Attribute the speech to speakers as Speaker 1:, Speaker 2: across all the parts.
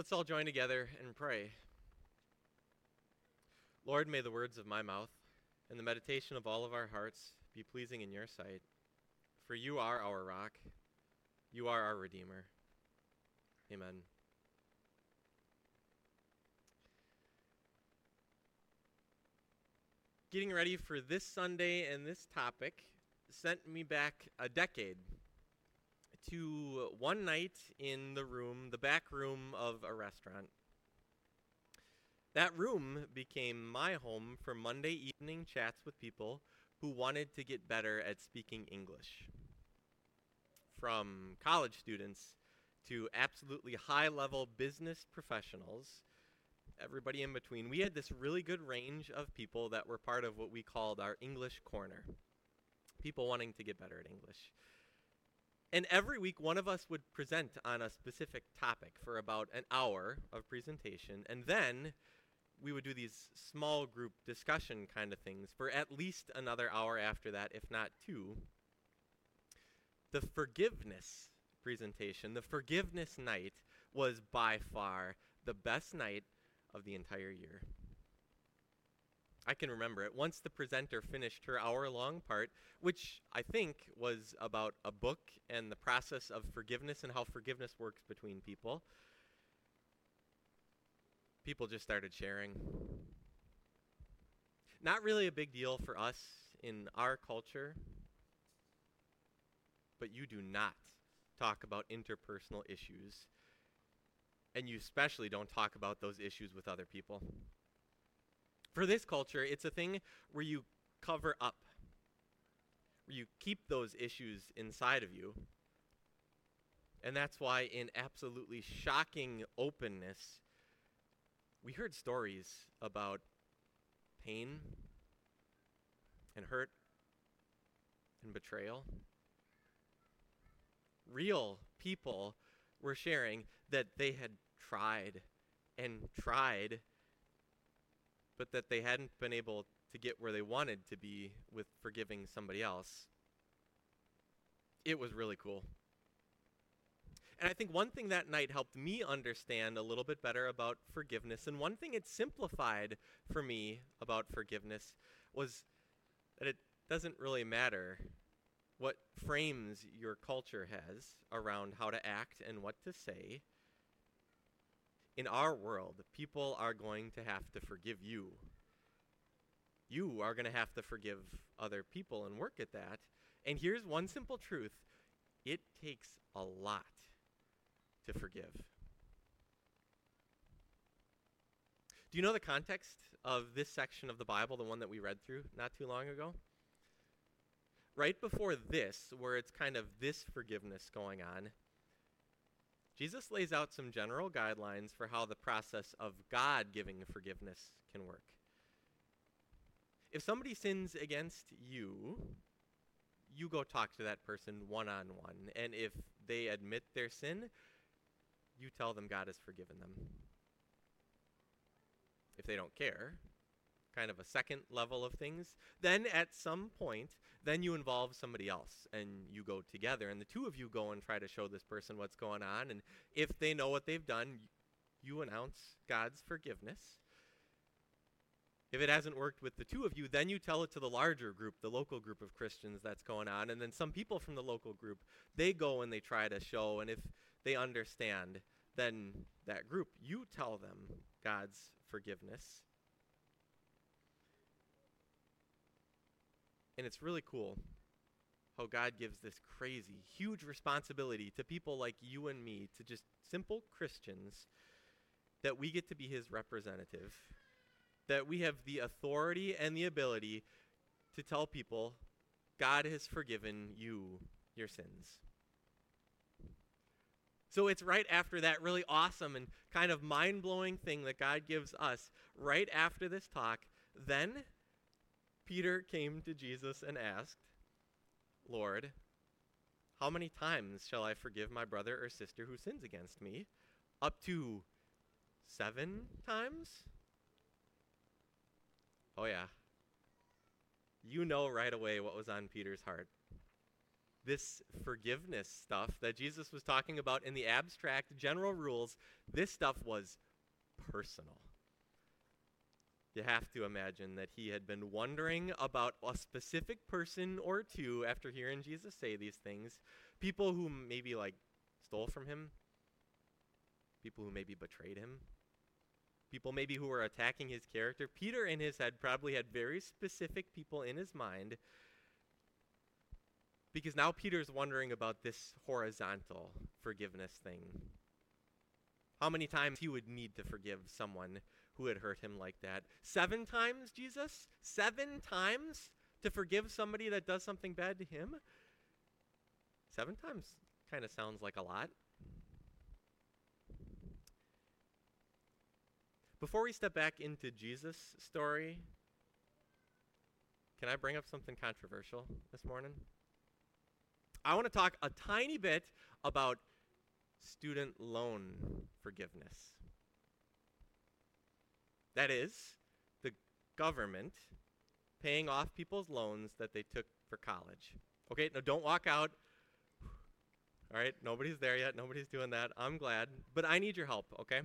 Speaker 1: Let's all join together and pray. Lord, may the words of my mouth and the meditation of all of our hearts be pleasing in your sight. For you are our rock, you are our Redeemer. Amen. Getting ready for this Sunday and this topic sent me back a decade to one night in the room, the back room of a restaurant. That room became my home for Monday evening chats with people who wanted to get better at speaking English. From college students to absolutely high level business professionals, everybody in between, we had this really good range of people that were part of what we called our English corner. People wanting to get better at English. And every week, one of us would present on a specific topic for about an hour of presentation. And then we would do these small group discussion kind of things for at least another hour after that, if not two. The forgiveness presentation, the forgiveness night, was by far the best night of the entire year. I can remember it. Once the presenter finished her hour long part, which I think was about a book and the process of forgiveness and how forgiveness works between people, people just started sharing. Not really a big deal for us in our culture, but you do not talk about interpersonal issues. And you especially don't talk about those issues with other people. For this culture, it's a thing where you cover up, where you keep those issues inside of you. And that's why, in absolutely shocking openness, we heard stories about pain and hurt and betrayal. Real people were sharing that they had tried and tried but that they hadn't been able to get where they wanted to be with forgiving somebody else. It was really cool. And I think one thing that night helped me understand a little bit better about forgiveness, and one thing it simplified for me about forgiveness was that it doesn't really matter what frames your culture has around how to act and what to say in our world, people are going to have to forgive you. You are going to have to forgive other people and work at that. And here's one simple truth it takes a lot to forgive. Do you know the context of this section of the Bible, the one that we read through not too long ago? Right before this, where it's kind of this forgiveness going on, Jesus lays out some general guidelines for how the process of God giving forgiveness can work. If somebody sins against you, you go talk to that person one on one. And if they admit their sin, you tell them God has forgiven them. If they don't care, kind of a second level of things. Then at some point, then you involve somebody else and you go together and the two of you go and try to show this person what's going on and if they know what they've done, you announce God's forgiveness. If it hasn't worked with the two of you, then you tell it to the larger group, the local group of Christians that's going on. And then some people from the local group, they go and they try to show. And if they understand, then that group, you tell them God's forgiveness. And it's really cool how God gives this crazy, huge responsibility to people like you and me, to just simple Christians, that we get to be his representative, that we have the authority and the ability to tell people, God has forgiven you your sins. So it's right after that really awesome and kind of mind blowing thing that God gives us, right after this talk, then Peter came to Jesus and asked, Lord, how many times shall I forgive my brother or sister who sins against me? Up to seven times? Oh, yeah. You know right away what was on Peter's heart. this forgiveness stuff that Jesus was talking about in the abstract general rules, this stuff was personal. You have to imagine that he had been wondering about a specific person or two after hearing Jesus say these things. People who maybe like stole from him, people who maybe betrayed him, people maybe who were attacking his character. Peter, in his head, probably had very specific people in his mind because now Peter's wondering about this horizontal forgiveness thing. How many times he would need to forgive someone who had hurt him like that? Seven times, Jesus? Seven times to forgive somebody that does something bad to him? Seven times kind of sounds like a lot. Before we step back into Jesus' story, can I bring up something controversial this morning? I want to talk a tiny bit about student loan forgiveness. That is, the government paying off people's loans that they took for college. Okay, now don't walk out. All right, nobody's there yet. Nobody's doing that. I'm glad. But I need your help, okay?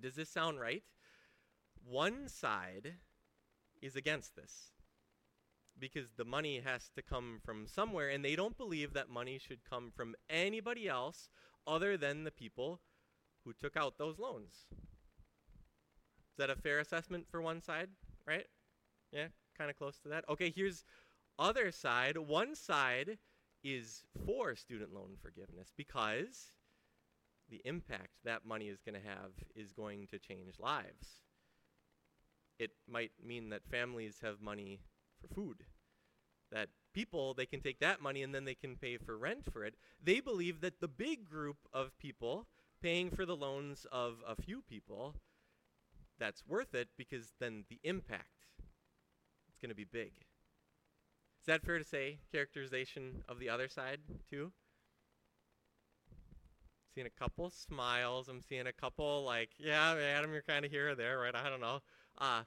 Speaker 1: Does this sound right? One side is against this because the money has to come from somewhere, and they don't believe that money should come from anybody else other than the people who took out those loans. Is that a fair assessment for one side, right? Yeah, kind of close to that. Okay, here's other side. One side is for student loan forgiveness because the impact that money is going to have is going to change lives. It might mean that families have money for food. That people, they can take that money and then they can pay for rent for it. They believe that the big group of people paying for the loans of a few people, that's worth it because then the impact it's going to be big. Is that fair to say? Characterization of the other side, too? Seeing a couple smiles. I'm seeing a couple like, yeah, Adam, you're kind of here or there, right? I don't know. Uh,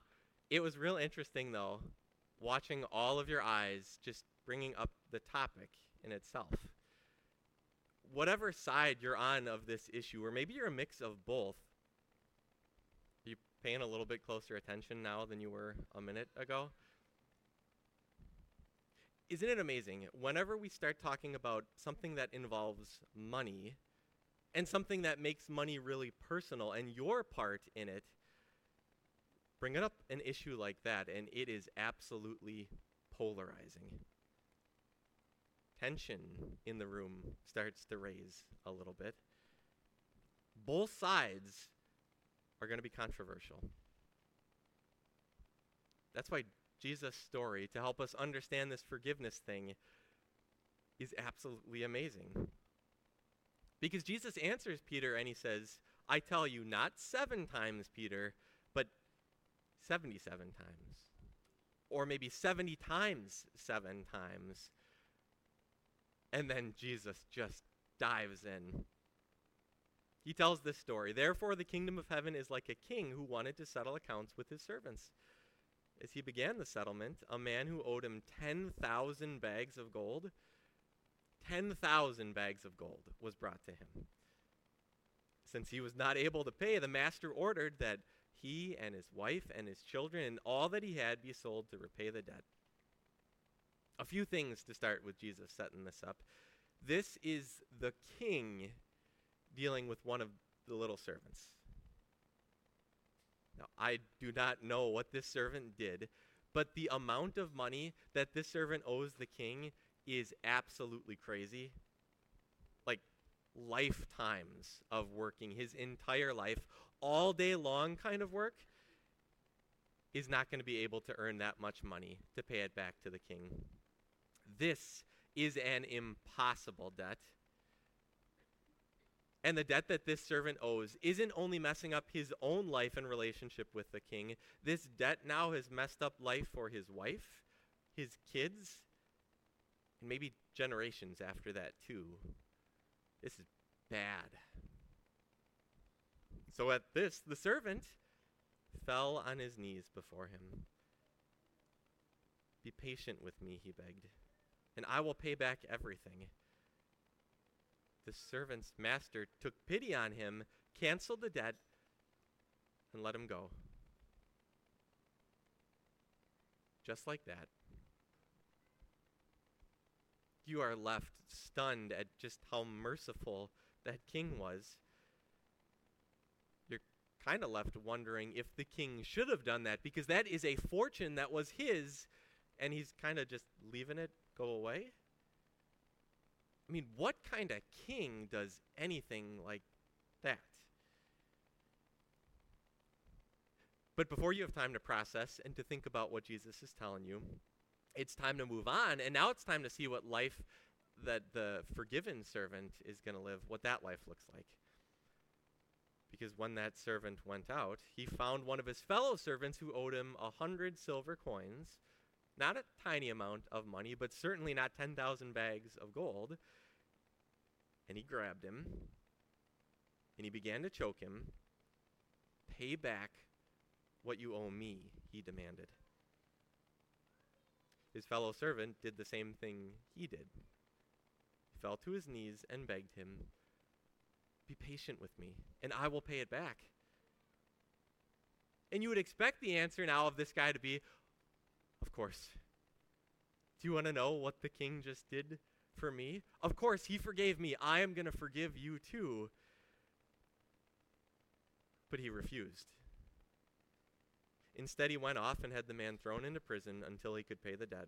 Speaker 1: it was real interesting though watching all of your eyes just bringing up the topic in itself. Whatever side you're on of this issue, or maybe you're a mix of both, paying a little bit closer attention now than you were a minute ago? Isn't it amazing? Whenever we start talking about something that involves money and something that makes money really personal and your part in it, bring up an issue like that, and it is absolutely polarizing. Tension in the room starts to raise a little bit. Both sides are going to be controversial. That's why Jesus' story, to help us understand this forgiveness thing, is absolutely amazing. Because Jesus answers Peter and he says, I tell you, not seven times, Peter, but 77 times. Or maybe 70 times seven times. And then Jesus just dives in. He tells this story. Therefore, the kingdom of heaven is like a king who wanted to settle accounts with his servants. As he began the settlement, a man who owed him 10,000 bags of gold, 10,000 bags of gold was brought to him. Since he was not able to pay, the master ordered that he and his wife and his children and all that he had be sold to repay the debt. A few things to start with Jesus setting this up. This is the king dealing with one of the little servants. Now, I do not know what this servant did, but the amount of money that this servant owes the king is absolutely crazy. Like lifetimes of working his entire life all day long kind of work is not going to be able to earn that much money to pay it back to the king. This is an impossible debt. And the debt that this servant owes isn't only messing up his own life and relationship with the king, this debt now has messed up life for his wife, his kids, and maybe generations after that, too. This is bad. So at this, the servant fell on his knees before him. Be patient with me, he begged. and I will pay back everything. The servant's master took pity on him, canceled the debt, and let him go. Just like that. You are left stunned at just how merciful that king was. You're kind of left wondering if the king should have done that because that is a fortune that was his and he's kind of just leaving it go away. I mean, what kind of king does anything like that? But before you have time to process and to think about what Jesus is telling you, it's time to move on. And now it's time to see what life that the forgiven servant is going to live, what that life looks like. Because when that servant went out, he found one of his fellow servants who owed him a hundred silver coins. Not a tiny amount of money, but certainly not 10,000 bags of gold. And he grabbed him, and he began to choke him. Pay back what you owe me, he demanded. His fellow servant did the same thing he did. He fell to his knees and begged him, Be patient with me, and I will pay it back. And you would expect the answer now of this guy to be, course. Do you want to know what the king just did for me? Of course, he forgave me. I am going to forgive you too. But he refused. Instead, he went off and had the man thrown into prison until he could pay the debt.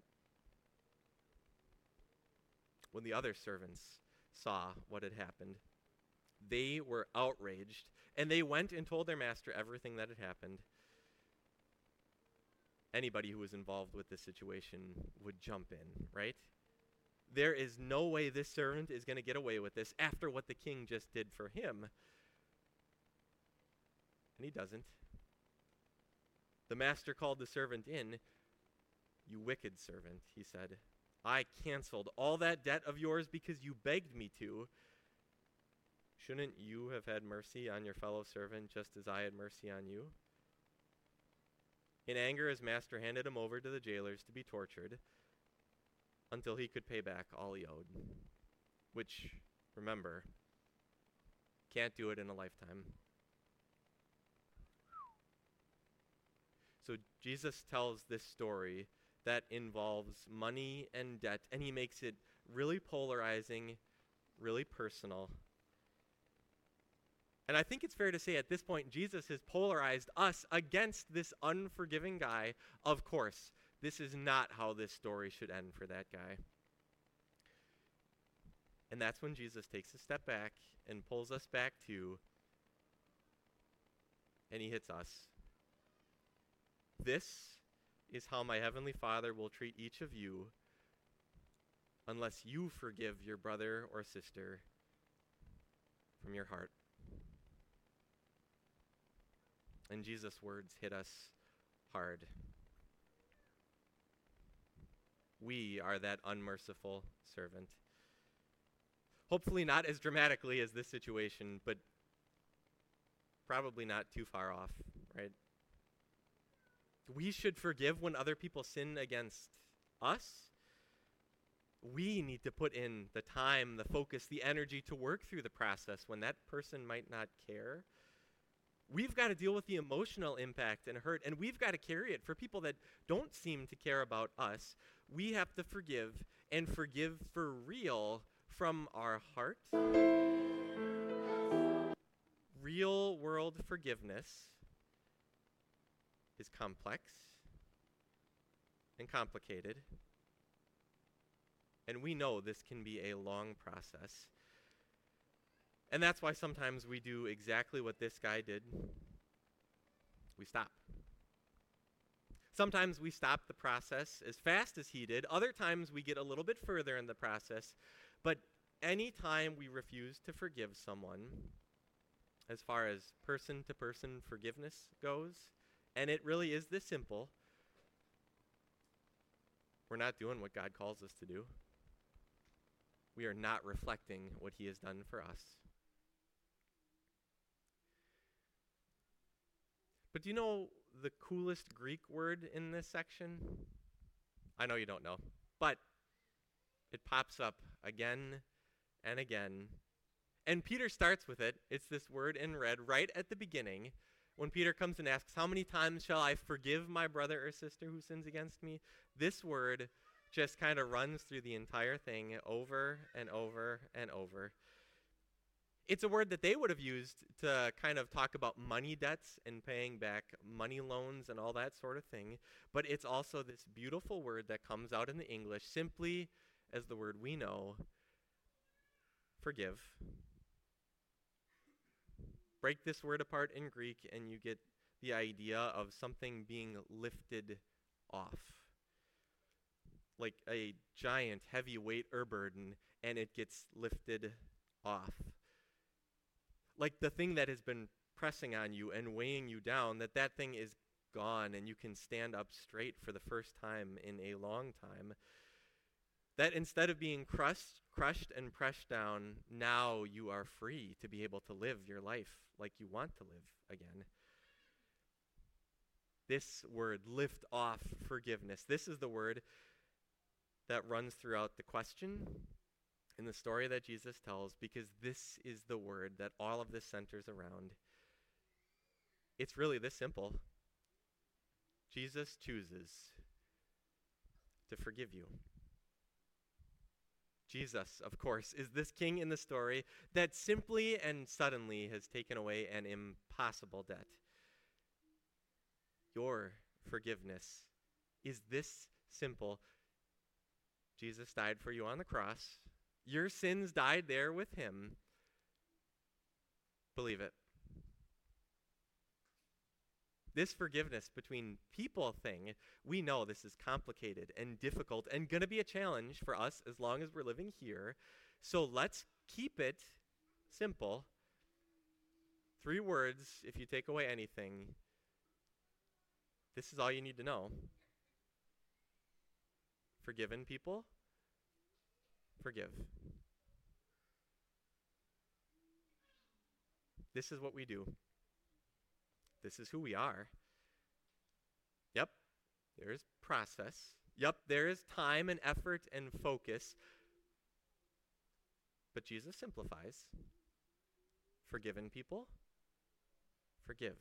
Speaker 1: When the other servants saw what had happened, they were outraged, and they went and told their master everything that had happened. Anybody who was involved with this situation would jump in, right? There is no way this servant is going to get away with this after what the king just did for him. And he doesn't. The master called the servant in. You wicked servant, he said. I canceled all that debt of yours because you begged me to. Shouldn't you have had mercy on your fellow servant just as I had mercy on you? In anger, his master handed him over to the jailers to be tortured until he could pay back all he owed. Which, remember, can't do it in a lifetime. So Jesus tells this story that involves money and debt, and he makes it really polarizing, really personal. And I think it's fair to say at this point, Jesus has polarized us against this unforgiving guy. Of course, this is not how this story should end for that guy. And that's when Jesus takes a step back and pulls us back to, and he hits us. This is how my heavenly Father will treat each of you unless you forgive your brother or sister from your heart. And Jesus' words hit us hard. We are that unmerciful servant. Hopefully, not as dramatically as this situation, but probably not too far off, right? We should forgive when other people sin against us. We need to put in the time, the focus, the energy to work through the process when that person might not care. We've got to deal with the emotional impact and hurt, and we've got to carry it for people that don't seem to care about us. We have to forgive and forgive for real from our heart. Real world forgiveness is complex and complicated. And we know this can be a long process. And that's why sometimes we do exactly what this guy did we stop. Sometimes we stop the process as fast as he did. Other times we get a little bit further in the process. But anytime we refuse to forgive someone, as far as person to person forgiveness goes, and it really is this simple. We're not doing what God calls us to do. We are not reflecting what He has done for us. But do you know the coolest Greek word in this section? I know you don't know, but It pops up again and again. And Peter starts with it. It's this word in red right at the beginning when Peter comes and asks, How many times shall I forgive my brother or sister who sins against me? This word just kind of runs through the entire thing over and over and over. It's a word that they would have used to kind of talk about money debts and paying back money loans and all that sort of thing. But it's also this beautiful word that comes out in the English simply as the word we know forgive. Break this word apart in Greek, and you get the idea of something being lifted off. Like a giant heavy weight or burden, and it gets lifted off like the thing that has been pressing on you and weighing you down, that that thing is gone and you can stand up straight for the first time in a long time. That instead of being crushed, crushed and pressed down, now you are free to be able to live your life like you want to live again. This word, lift off forgiveness, this is the word that runs throughout the question in the story that Jesus tells because this is the word that all of this centers around. It's really this simple. Jesus chooses to forgive you. Jesus, of course, is this king in the story that simply and suddenly has taken away an impossible debt. Your forgiveness is this simple. Jesus died for you on the cross. Your sins died there with him. Believe it. This forgiveness between people thing, we know this is complicated and difficult and going to be a challenge for us as long as we're living here. So let's keep it simple. Three words, if you take away anything, this is all you need to know. Forgiven people, forgive. This is what we do. This is who we are. Yep, there's process. Yep, there is time and effort and focus. But Jesus simplifies. Forgiven people, forgive.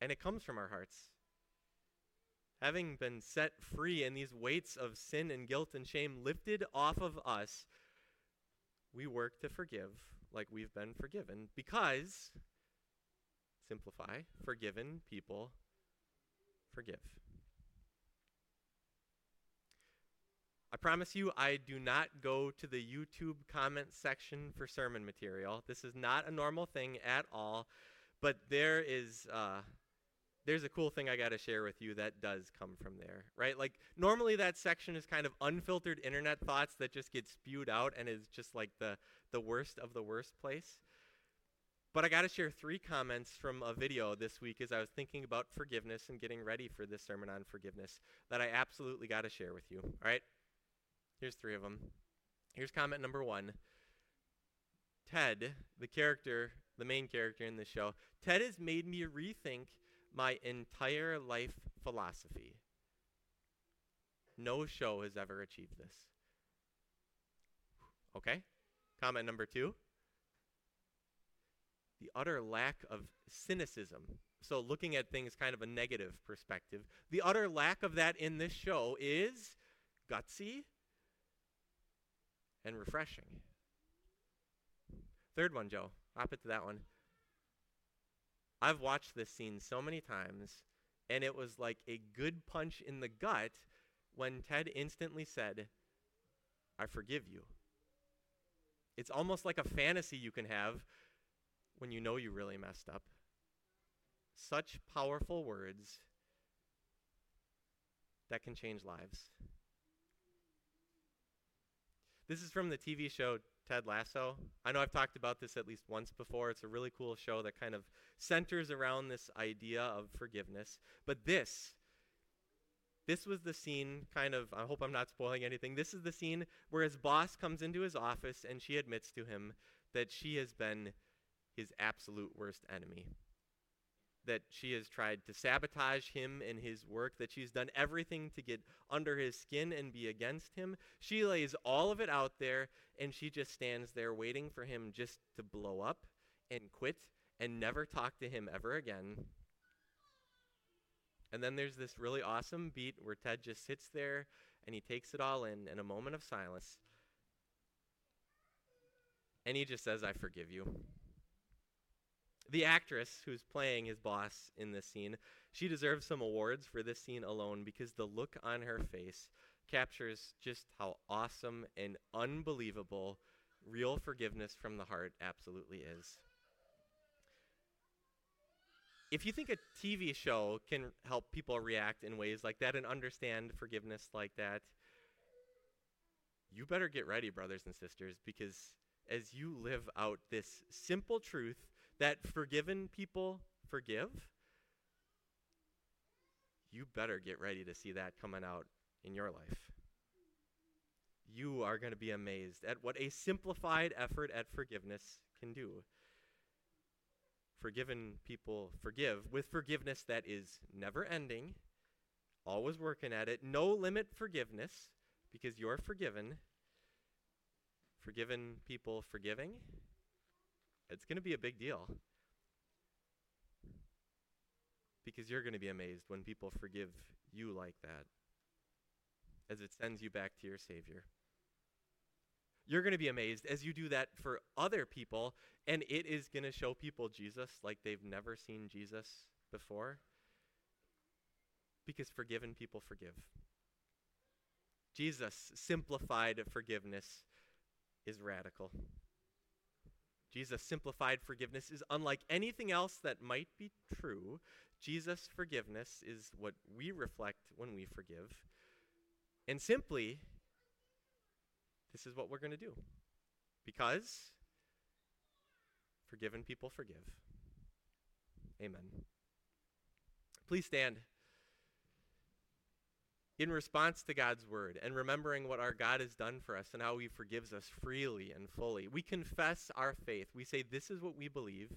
Speaker 1: And it comes from our hearts. Having been set free and these weights of sin and guilt and shame lifted off of us, we work to forgive like we've been forgiven because, simplify, forgiven people forgive. I promise you, I do not go to the YouTube comment section for sermon material. This is not a normal thing at all, but there is. Uh, there's a cool thing I got to share with you that does come from there, right? Like, normally that section is kind of unfiltered internet thoughts that just get spewed out and is just like the, the worst of the worst place. But I got to share three comments from a video this week as I was thinking about forgiveness and getting ready for this sermon on forgiveness that I absolutely got to share with you. All right? Here's three of them. Here's comment number one Ted, the character, the main character in the show, Ted has made me rethink my entire life philosophy. No show has ever achieved this. Okay? Comment number two the utter lack of cynicism. So, looking at things kind of a negative perspective, the utter lack of that in this show is gutsy and refreshing. Third one, Joe. Hop it to that one. I've watched this scene so many times, and it was like a good punch in the gut when Ted instantly said, I forgive you. It's almost like a fantasy you can have when you know you really messed up. Such powerful words that can change lives. This is from the TV show Ted Lasso. I know I've talked about this at least once before. It's a really cool show that kind of centers around this idea of forgiveness. But this, this was the scene, kind of, I hope I'm not spoiling anything. This is the scene where his boss comes into his office and she admits to him that she has been his absolute worst enemy. That she has tried to sabotage him and his work, that she's done everything to get under his skin and be against him. She lays all of it out there and she just stands there waiting for him just to blow up and quit and never talk to him ever again. And then there's this really awesome beat where Ted just sits there and he takes it all in in a moment of silence. And he just says, I forgive you. The actress who's playing his boss in this scene, she deserves some awards for this scene alone because the look on her face captures just how awesome and unbelievable real forgiveness from the heart absolutely is. If you think a TV show can help people react in ways like that and understand forgiveness like that, you better get ready, brothers and sisters, because as you live out this simple truth that forgiven people forgive, you better get ready to see that coming out in your life. You are going to be amazed at what a simplified effort at forgiveness can do. Forgiven people forgive with forgiveness that is never ending, always working at it, no limit forgiveness because you're forgiven. Forgiven people forgiving it's going to be a big deal. Because you're going to be amazed when people forgive you like that, as it sends you back to your Savior. You're going to be amazed as you do that for other people, and it is going to show people Jesus like they've never seen Jesus before. Because forgiven people forgive. Jesus' simplified forgiveness is radical. Jesus' simplified forgiveness is unlike anything else that might be true. Jesus' forgiveness is what we reflect when we forgive. And simply, this is what we're going to do. Because forgiven people forgive. Amen. Please stand in response to God's word and remembering what our God has done for us and how he forgives us freely and fully. We confess our faith. We say, This is what we believe.